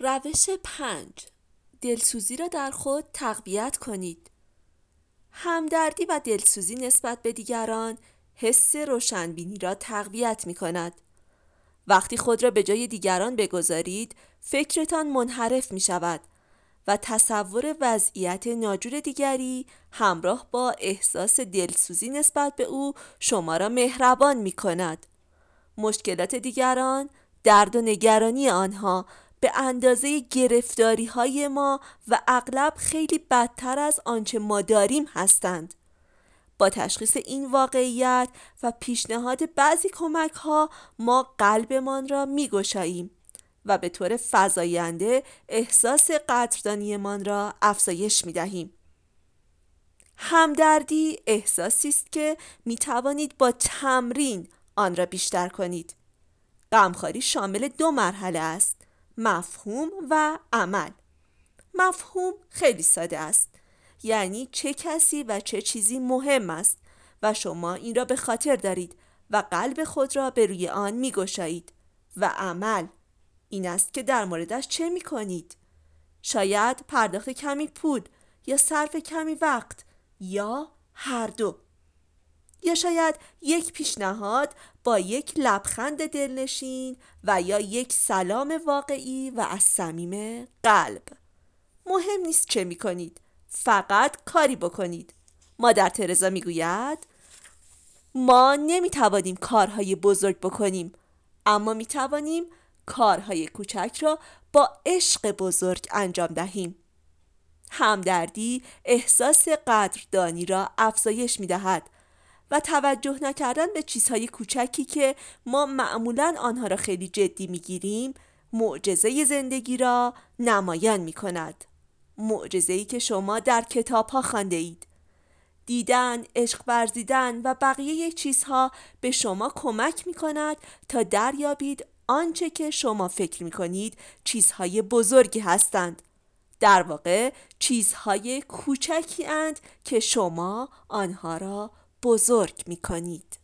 روش پنج. دلسوزی را در خود تقویت کنید. همدردی و دلسوزی نسبت به دیگران حس روشنبینی را تقویت می کند. وقتی خود را به جای دیگران بگذارید فکرتان منحرف می شود و تصور وضعیت ناجور دیگری همراه با احساس دلسوزی نسبت به او شما را مهربان می کند. مشکلات دیگران درد و نگرانی آنها به اندازه گرفتاری های ما و اغلب خیلی بدتر از آنچه ما داریم هستند. با تشخیص این واقعیت و پیشنهاد بعضی کمک ها ما قلبمان را می گشاییم و به طور فضاینده احساس قدردانیمان را افزایش می دهیم. همدردی احساسی است که می توانید با تمرین آن را بیشتر کنید. غمخواری شامل دو مرحله است. مفهوم و عمل. مفهوم خیلی ساده است. یعنی چه کسی و چه چیزی مهم است و شما این را به خاطر دارید و قلب خود را به روی آن می گشایید و عمل این است که در موردش چه می کنید شاید پرداخت کمی پول یا صرف کمی وقت یا هر دو. یا شاید یک پیشنهاد با یک لبخند دلنشین و یا یک سلام واقعی و از صمیم قلب. مهم نیست چه می کنید فقط کاری بکنید. مادر ترزا می‌گوید ما نمی توانیم کارهای بزرگ بکنیم اما می توانیم کارهای کوچک را با عشق بزرگ انجام دهیم. همدردی احساس قدردانی را افزایش می دهد و توجه نکردن به چیزهای کوچکی که ما معمولا آنها را خیلی جدی می‌گیریم معجزه زندگی را نمایان می کند معجزه که شما در کتاب ها خانده اید دیدن، عشق ورزیدن و بقیه چیزها به شما کمک می کند تا دریابید آنچه که شما فکر می کنید چیزهای بزرگی هستند. در واقع چیزهای کوچکی اند که شما آنها را بزرگ می کنید.